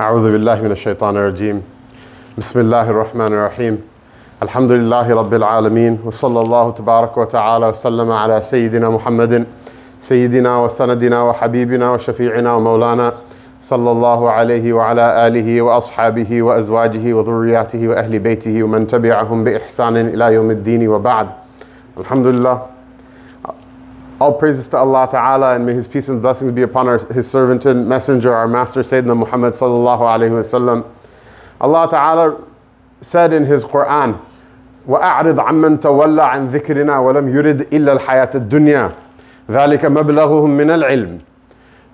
أعوذ بالله من الشيطان الرجيم. بسم الله الرحمن الرحيم. الحمد لله رب العالمين وصلى الله تبارك وتعالى وسلم على سيدنا محمد سيدنا وسندنا وحبيبنا وشفيعنا ومولانا صلى الله عليه وعلى آله وأصحابه وأزواجه وذرياته وأهل بيته ومن تبعهم بإحسان إلى يوم الدين وبعد. الحمد لله. All praises to Allah Ta'ala and may His peace and blessings be upon our, His servant and messenger, our master Sayyidina Muhammad Sallallahu Alaihi Wasallam. Allah Ta'ala said in His Quran, وأعرض عمن تولى عن ذكرنا ولم يرد إلا الحياة الدنيا ذلك مبلغهم من العلم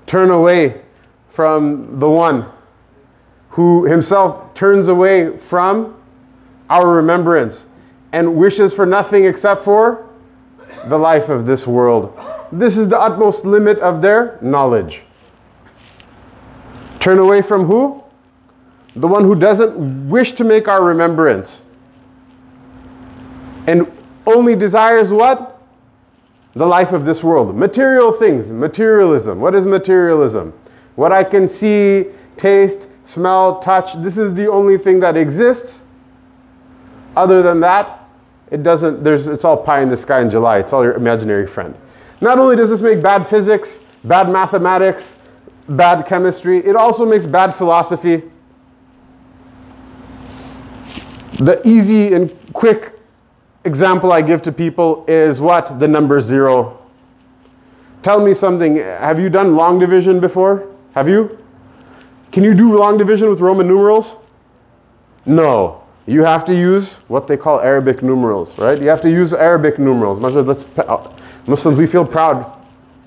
Turn away from the one who himself turns away from our remembrance and wishes for nothing except for the life of this world. This is the utmost limit of their knowledge. Turn away from who? The one who doesn't wish to make our remembrance and only desires what? The life of this world. Material things, materialism. What is materialism? What I can see, taste, smell, touch. This is the only thing that exists. Other than that, it doesn't, there's, it's all pie in the sky in July. It's all your imaginary friend. Not only does this make bad physics, bad mathematics, bad chemistry, it also makes bad philosophy. The easy and quick example I give to people is what? The number zero. Tell me something. Have you done long division before? Have you? Can you do long division with Roman numerals? No. You have to use what they call Arabic numerals, right? You have to use Arabic numerals. Let's, uh, Muslims, we feel proud.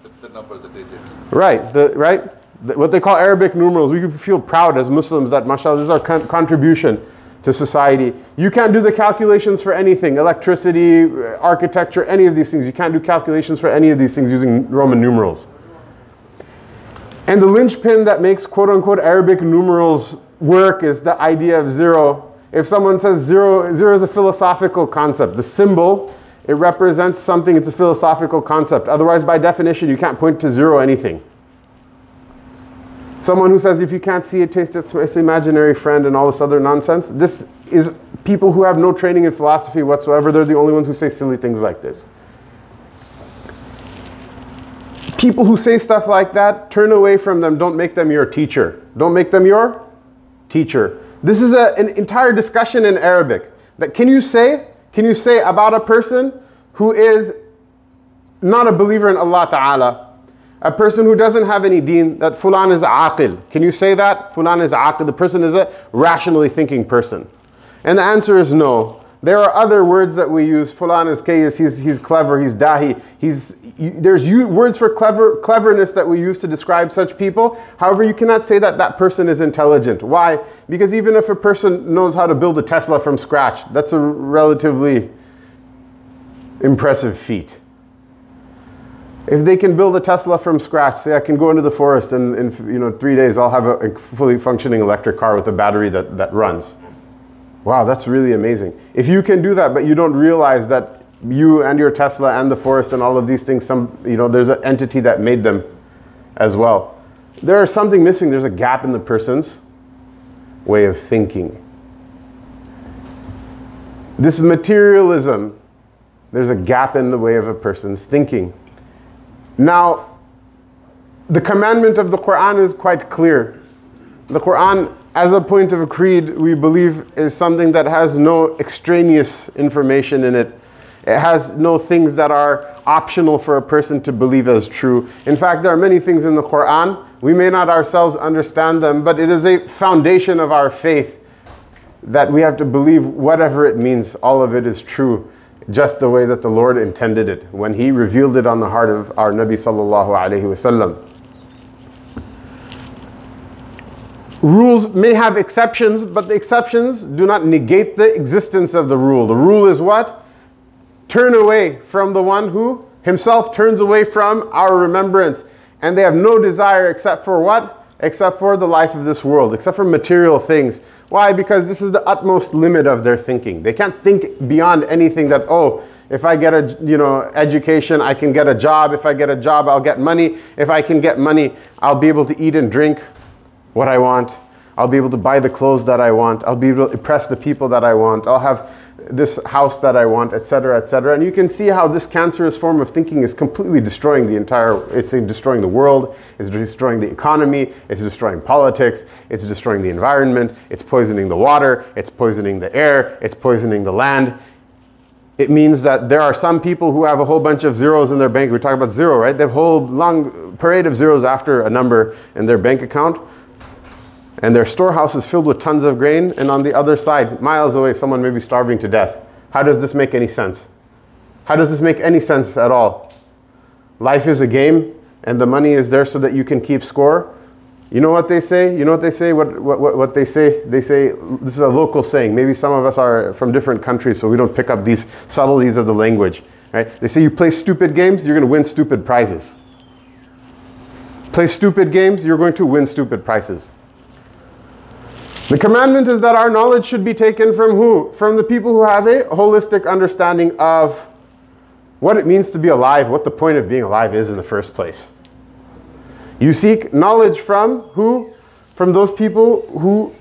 The, the digits. Right, the, right? The, what they call Arabic numerals. We feel proud as Muslims that, mashallah, this is our con- contribution to society. You can't do the calculations for anything electricity, uh, architecture, any of these things. You can't do calculations for any of these things using Roman numerals. And the linchpin that makes quote unquote Arabic numerals work is the idea of zero. If someone says zero, zero is a philosophical concept. The symbol, it represents something, it's a philosophical concept. Otherwise, by definition, you can't point to zero anything. Someone who says if you can't see it, taste it, it's imaginary friend and all this other nonsense. This is people who have no training in philosophy whatsoever. They're the only ones who say silly things like this. People who say stuff like that, turn away from them. Don't make them your teacher. Don't make them your teacher. This is a, an entire discussion in Arabic. That can you say, can you say about a person who is not a believer in Allah Ta'ala, a person who doesn't have any deen, that fulan is aqil. Can you say that? Fulan is aqil. The person is a rationally thinking person. And the answer is no. There are other words that we use. Fulan is kayis, he's, he's clever, he's dahi. He's, there's words for clever, cleverness that we use to describe such people. However, you cannot say that that person is intelligent. Why? Because even if a person knows how to build a Tesla from scratch, that's a relatively impressive feat. If they can build a Tesla from scratch, say I can go into the forest and in you know, three days I'll have a, fully functioning electric car with a battery that, that runs. Wow, that's really amazing. If you can do that, but you don't realize that you and your Tesla and the forest and all of these things, some you know, there's an entity that made them as well. There is something missing. There's a gap in the person's way of thinking. This materialism, there's a gap in the way of a person's thinking. Now, the commandment of the Quran is quite clear. The Quran, as a point of a creed, we believe is something that has no extraneous information in it. It has no things that are optional for a person to believe as true. In fact, there are many things in the Quran. We may not ourselves understand them, but it is a foundation of our faith that we have to believe whatever it means, all of it is true just the way that the Lord intended it when He revealed it on the heart of our Nabi sallallahu alaihi wasallam. Rules may have exceptions, but the exceptions do not negate the existence of the rule. The rule is what? Turn away from the one who himself turns away from our remembrance. And they have no desire except for what? Except for the life of this world, except for material things. Why? Because this is the utmost limit of their thinking. They can't think beyond anything that, oh, if I get a you know education, I can get a job. If I get a job, I'll get money. If I can get money, I'll be able to eat and drink what I want. I'll be able to buy the clothes that I want. I'll be able to impress the people that I want. I'll have this house that I want, etc., etc. And you can see how this cancerous form of thinking is completely destroying the entire, it's destroying the world, it's destroying the economy, it's destroying politics, it's destroying the environment, it's poisoning the water, it's poisoning the air, it's poisoning the land. It means that there are some people who have a whole bunch of zeros in their bank. We talk about zero, right? They have a whole long parade of zeros after a number in their bank account and their storehouse is filled with tons of grain, and on the other side, miles away, someone may be starving to death. How does this make any sense? How does this make any sense at all? Life is a game, and the money is there so that you can keep score. You know what they say? You know what they say? What, what, what, what they say? They say, this is a local saying. Maybe some of us are from different countries, so we don't pick up these subtleties of the language. Right? They say you play stupid games, you're going to win stupid prizes. Play stupid games, you're going to win stupid prizes. The commandment is that our knowledge should be taken from who? From the people who have a holistic understanding of what it means to be alive, what the point of being alive is in the first place. You seek knowledge from who? From those people who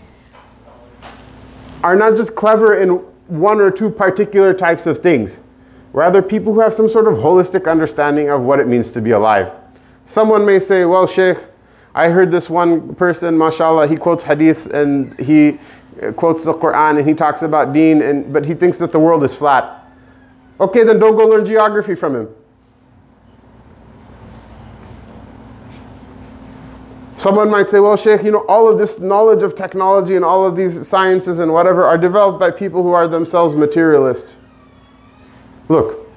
are not just clever in one or two particular types of things, rather, people who have some sort of holistic understanding of what it means to be alive. Someone may say, Well, Sheikh, I heard this one person, mashallah, he quotes hadith and he uh, quotes the Quran and he talks about deen, and, but he thinks that the world is flat. Okay, then don't go learn geography from him. Someone might say, well, Sheikh, you know, all of this knowledge of technology and all of these sciences and whatever are developed by people who are themselves materialists. Look,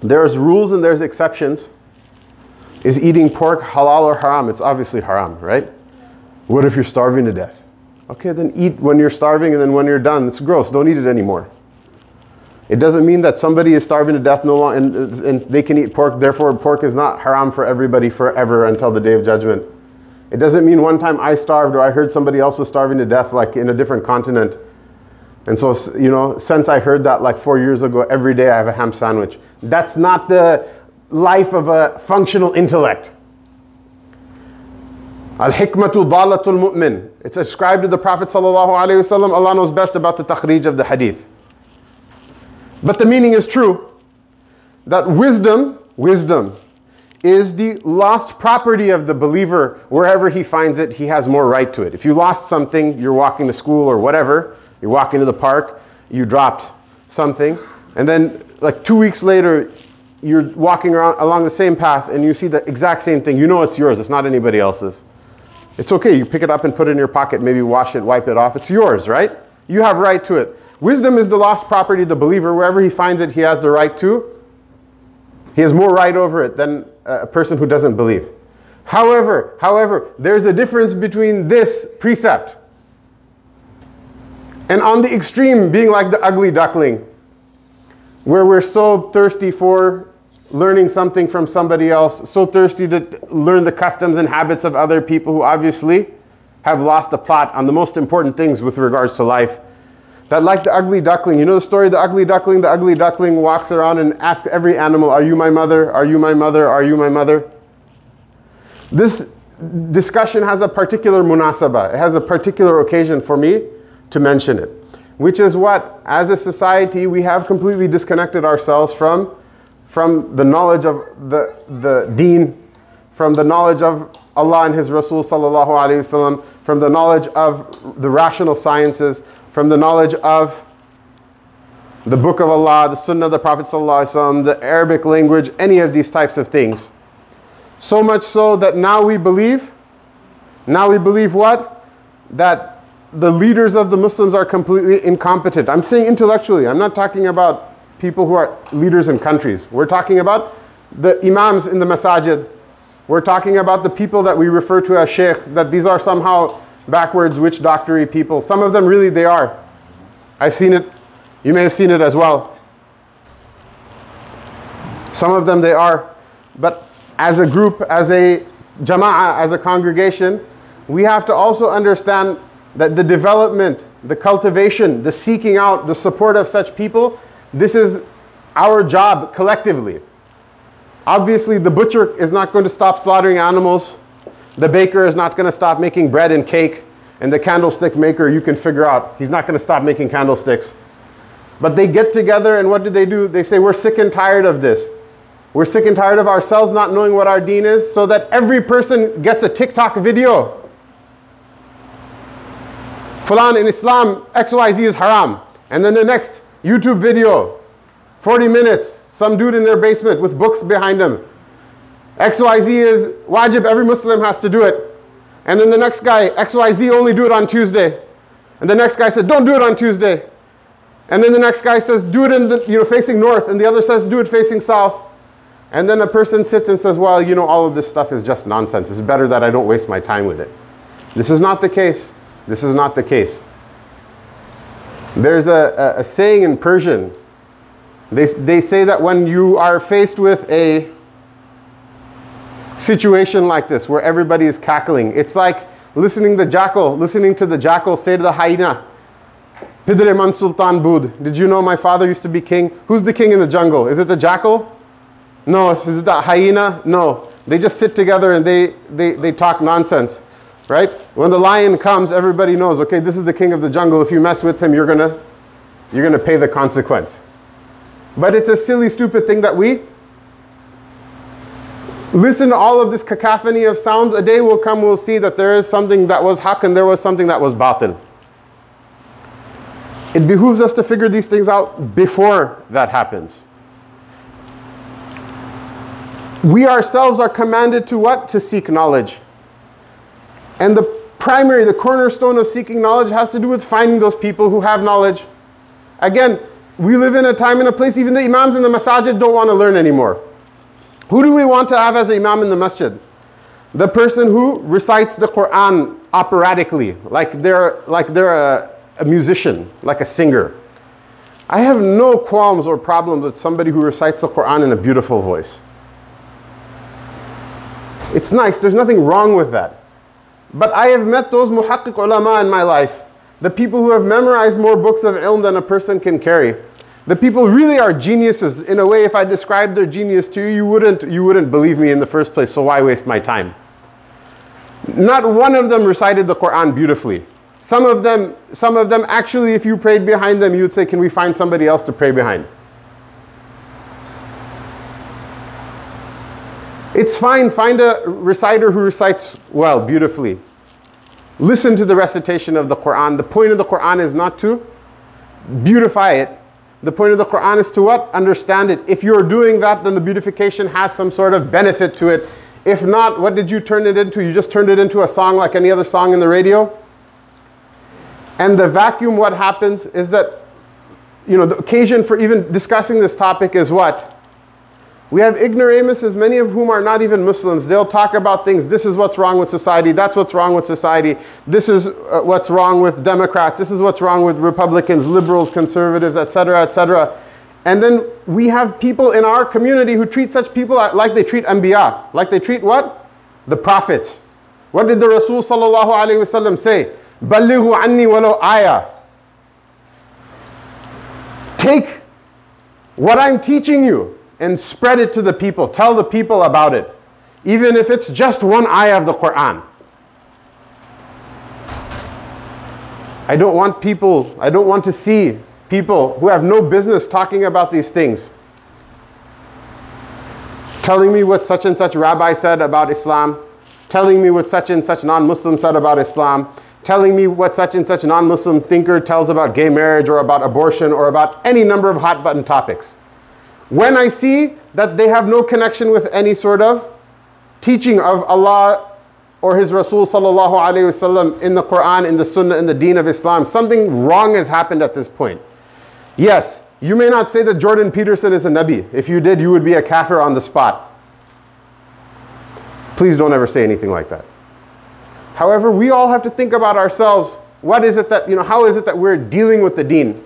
there's rules and there's exceptions. Is eating pork halal or haram? It's obviously haram, right? What if you're starving to death? Okay, then eat when you're starving and then when you're done. It's gross. Don't eat it anymore. It doesn't mean that somebody is starving to death no longer and, and they can eat pork, therefore, pork is not haram for everybody forever until the day of judgment. It doesn't mean one time I starved or I heard somebody else was starving to death, like in a different continent. And so, you know, since I heard that like four years ago, every day I have a ham sandwich. That's not the life of a functional intellect. Al hikmatu dalatul mu'min. It's ascribed to the Prophet wasallam. Allah knows best about the takhrij of the hadith. But the meaning is true. That wisdom, wisdom, is the lost property of the believer. Wherever he finds it, he has more right to it. If you lost something, you're walking to school or whatever, you're walking to the park, you dropped something, and then like two weeks later, you're walking around along the same path and you see the exact same thing. You know it's yours, it's not anybody else's. It's okay, you pick it up and put it in your pocket, maybe wash it, wipe it off. It's yours, right? You have right to it. Wisdom is the lost property of the believer. Wherever he finds it, he has the right to. He has more right over it than a person who doesn't believe. However, however, there's a difference between this precept and on the extreme being like the ugly duckling where we're so thirsty for learning something from somebody else, so thirsty to learn the customs and habits of other people who obviously have lost the plot on the most important things with regards to life. That, like the ugly duckling, you know the story of the ugly duckling? The ugly duckling walks around and asks every animal, Are you my mother? Are you my mother? Are you my mother? This discussion has a particular munasaba, it has a particular occasion for me to mention it which is what, as a society, we have completely disconnected ourselves from, from the knowledge of the, the deen, from the knowledge of Allah and His Rasul sallallahu alaihi wasallam, from the knowledge of the rational sciences, from the knowledge of the Book of Allah, the Sunnah of the Prophet sallallahu alaihi wasallam, the Arabic language, any of these types of things. So much so that now we believe, now we believe what? That the leaders of the Muslims are completely incompetent. I'm saying intellectually, I'm not talking about people who are leaders in countries. We're talking about the imams in the masajid. We're talking about the people that we refer to as sheikh, that these are somehow backwards witch doctory people. Some of them really they are. I've seen it. You may have seen it as well. Some of them they are. But as a group, as a jama'ah, as a congregation, we have to also understand that the development, the cultivation, the seeking out, the support of such people, this is our job collectively. Obviously, the butcher is not going to stop slaughtering animals. The baker is not going to stop making bread and cake. And the candlestick maker, you can figure out, he's not going to stop making candlesticks. But they get together and what do they do? They say, We're sick and tired of this. We're sick and tired of ourselves not knowing what our deen is, so that every person gets a TikTok video. Fulan in Islam, XYZ is haram. And then the next YouTube video, 40 minutes, some dude in their basement with books behind him. XYZ is wajib, every Muslim has to do it. And then the next guy, XYZ only do it on Tuesday. And the next guy said, don't do it on Tuesday. And then the next guy says, do it in the, you know, facing north. And the other says, do it facing south. And then a person sits and says, well, you know, all of this stuff is just nonsense. It's better that I don't waste my time with it. This is not the case. This is not the case. There's a, a, a saying in Persian. They, they say that when you are faced with a situation like this where everybody is cackling, it's like listening to the jackal, listening to the jackal say to the hyena, Pidre man sultan bud. Did you know my father used to be king? Who's the king in the jungle? Is it the jackal? No. Is it the hyena? No. They just sit together and they, they, they talk nonsense right? When the lion comes, everybody knows, okay, this is the king of the jungle. If you mess with him, you're gonna, you're gonna pay the consequence. But it's a silly, stupid thing that we listen to all of this cacophony of sounds. A day will come, we'll see that there is something that was haq and there was something that was batil. It behooves us to figure these things out before that happens. We ourselves are commanded to what? To seek knowledge. And the primary, the cornerstone of seeking knowledge has to do with finding those people who have knowledge. Again, we live in a time and a place, even the imams in the masajid don't want to learn anymore. Who do we want to have as imam in the masjid? The person who recites the Quran operatically, like they're, like they're a, a musician, like a singer. I have no qualms or problems with somebody who recites the Quran in a beautiful voice. It's nice, there's nothing wrong with that. But I have met those muhaqqiq ulama in my life, the people who have memorized more books of ilm than a person can carry. The people really are geniuses. In a way, if I described their genius to you, you wouldn't, you wouldn't believe me in the first place, so why waste my time? Not one of them recited the Quran beautifully. Some of them, some of them actually, if you prayed behind them, you would say, Can we find somebody else to pray behind? It's fine, find a reciter who recites well, beautifully. Listen to the recitation of the Quran. The point of the Quran is not to beautify it. The point of the Quran is to what? Understand it. If you're doing that, then the beautification has some sort of benefit to it. If not, what did you turn it into? You just turned it into a song like any other song in the radio? And the vacuum, what happens is that, you know, the occasion for even discussing this topic is what? We have ignoramuses, many of whom are not even Muslims. They'll talk about things. This is what's wrong with society. That's what's wrong with society. This is uh, what's wrong with Democrats. This is what's wrong with Republicans, liberals, conservatives, etc., etc. And then we have people in our community who treat such people like they treat Anbiya. Like they treat what? The prophets. What did the Rasul sallallahu alaihi wasallam say? Ballighu anni walau ayah. Take what I'm teaching you and spread it to the people. Tell the people about it, even if it's just one ayah of the Quran. I don't want people, I don't want to see people who have no business talking about these things. Telling me what such and such rabbi said about Islam, telling me what such and such non Muslim said about Islam, telling me what such and such non Muslim thinker tells about gay marriage or about abortion or about any number of hot button topics. When I see that they have no connection with any sort of teaching of Allah or His Rasul sallallahu alaihi wasallam in the Quran, in the Sunnah, in the Deen of Islam, something wrong has happened at this point. Yes, you may not say that Jordan Peterson is a Nabi. If you did, you would be a kafir on the spot. Please don't ever say anything like that. However, we all have to think about ourselves. What is it that, you know, how is it that we're dealing with the deen?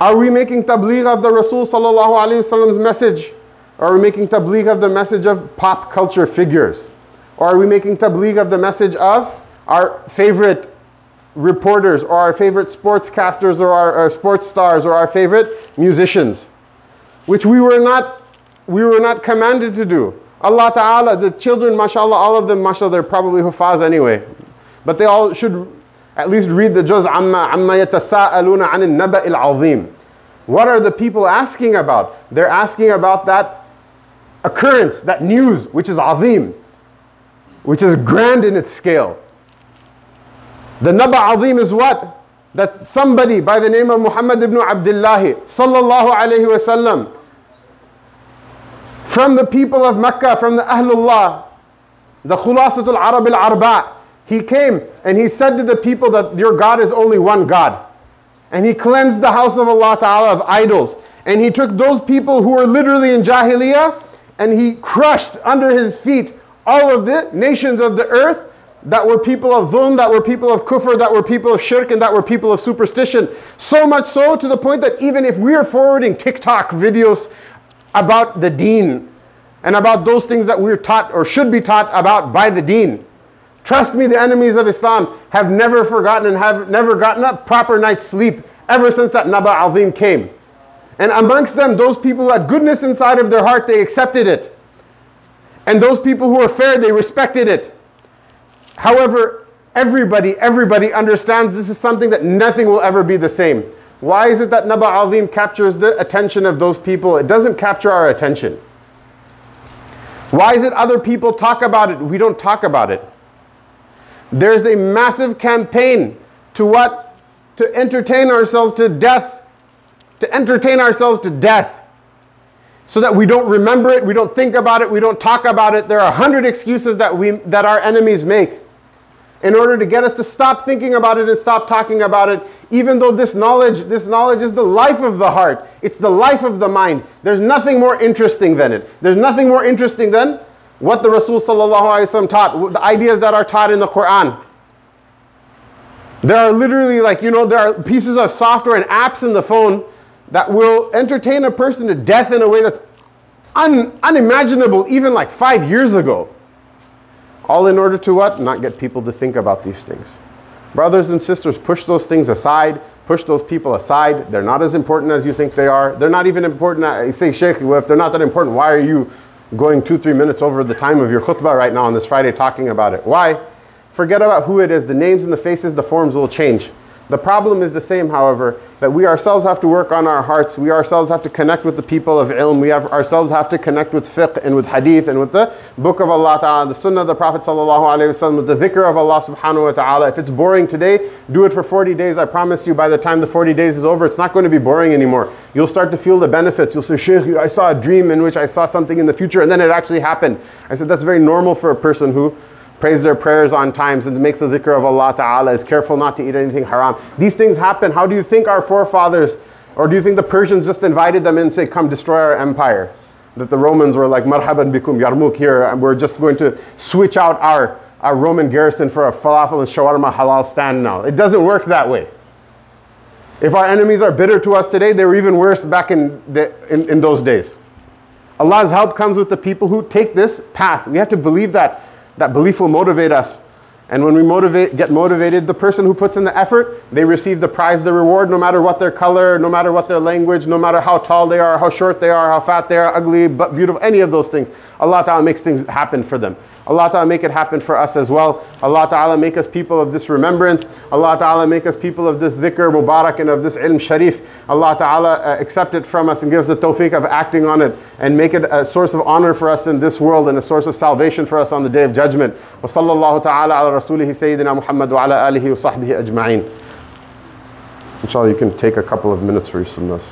Are we making tabligh of the Rasul wasallam's message? Or are we making tabligh of the message of pop culture figures? Or are we making tabligh of the message of our favorite reporters or our favorite sportscasters or our, our sports stars or our favorite musicians? Which we were not we were not commanded to do. Allah Ta'ala, the children, mashallah, all of them, mashallah, they're probably hufaz anyway. but they all should at least read the juz amma. What are the people asking about? They're asking about that occurrence, that news, which is azim, which is grand in its scale. The naba azim is what? That somebody by the name of Muhammad ibn Abdullah sallallahu alayhi wasallam from the people of Mecca, from the Ahlullah, the Khulasatul Arab al Arba, he came and he said to the people that your God is only one God. And he cleansed the house of Allah Ta'ala of idols. And he took those people who were literally in Jahiliyyah and he crushed under his feet all of the nations of the earth that were people of dhulm, that were people of kufr, that were people of shirk, and that were people of superstition. So much so to the point that even if we are forwarding TikTok videos about the deen and about those things that we're taught or should be taught about by the deen, trust me, the enemies of Islam have never forgotten and have never gotten a proper night's sleep ever since that Naba Azim came. And amongst them, those people who had goodness inside of their heart, they accepted it. And those people who were fair, they respected it. However, everybody, everybody understands this is something that nothing will ever be the same. Why is it that Naba Azim captures the attention of those people? It doesn't capture our attention. Why is it other people talk about it? We don't talk about it. There's a massive campaign to what? To entertain ourselves to death. To entertain ourselves to death. So that we don't remember it, we don't think about it, we don't talk about it. There are a hundred excuses that, we, that our enemies make in order to get us to stop thinking about it and stop talking about it even though this knowledge this knowledge is the life of the heart it's the life of the mind there's nothing more interesting than it there's nothing more interesting than what the rasul taught the ideas that are taught in the quran there are literally like you know there are pieces of software and apps in the phone that will entertain a person to death in a way that's un, unimaginable even like five years ago all in order to what? Not get people to think about these things. Brothers and sisters, push those things aside. Push those people aside. They're not as important as you think they are. They're not even important. I say, Sheikh, if they're not that important, why are you going two, three minutes over the time of your khutbah right now on this Friday talking about it? Why? Forget about who it is. The names and the faces, the forms will change. The problem is the same, however, that we ourselves have to work on our hearts. We ourselves have to connect with the people of ilm. We have ourselves have to connect with fiqh and with hadith and with the book of Allah Ta'ala, the sunnah of the Prophet Sallallahu Alaihi Wasallam, with the dhikr of Allah Subhanahu Wa Ta'ala. If it's boring today, do it for 40 days. I promise you, by the time the 40 days is over, it's not going to be boring anymore. You'll start to feel the benefits. You'll say, Shaykh, I saw a dream in which I saw something in the future and then it actually happened. I said, that's very normal for a person who prays their prayers on times and makes the dhikr of Allah Ta'ala, is careful not to eat anything haram. These things happen. How do you think our forefathers, or do you think the Persians just invited them in and say, come destroy our empire? That the Romans were like, marhaban bikum yarmouk here, and we're just going to switch out our, our Roman garrison for a falafel and shawarma halal stand now. It doesn't work that way. If our enemies are bitter to us today, they were even worse back in, the, in, in those days. Allah's help comes with the people who take this path. We have to believe that that belief will motivate us. And when we motivate, get motivated, the person who puts in the effort, they receive the prize, the reward, no matter what their color, no matter what their language, no matter how tall they are, how short they are, how fat they are, ugly, but beautiful, any of those things. Allah Ta'ala makes things happen for them. Allah Ta'ala make it happen for us as well. Allah Ta'ala make us people of this remembrance. Allah Ta'ala make us people of this dhikr mubarak and of this ilm sharif. Allah Ta'ala uh, accept it from us and give us the tawfiq of acting on it and make it a source of honor for us in this world and a source of salvation for us on the day of judgment. Wa sallallahu ta'ala Muhammad wa ala alihi wa sahbihi ajma'in. Inshallah, you can take a couple of minutes for your sunnahs.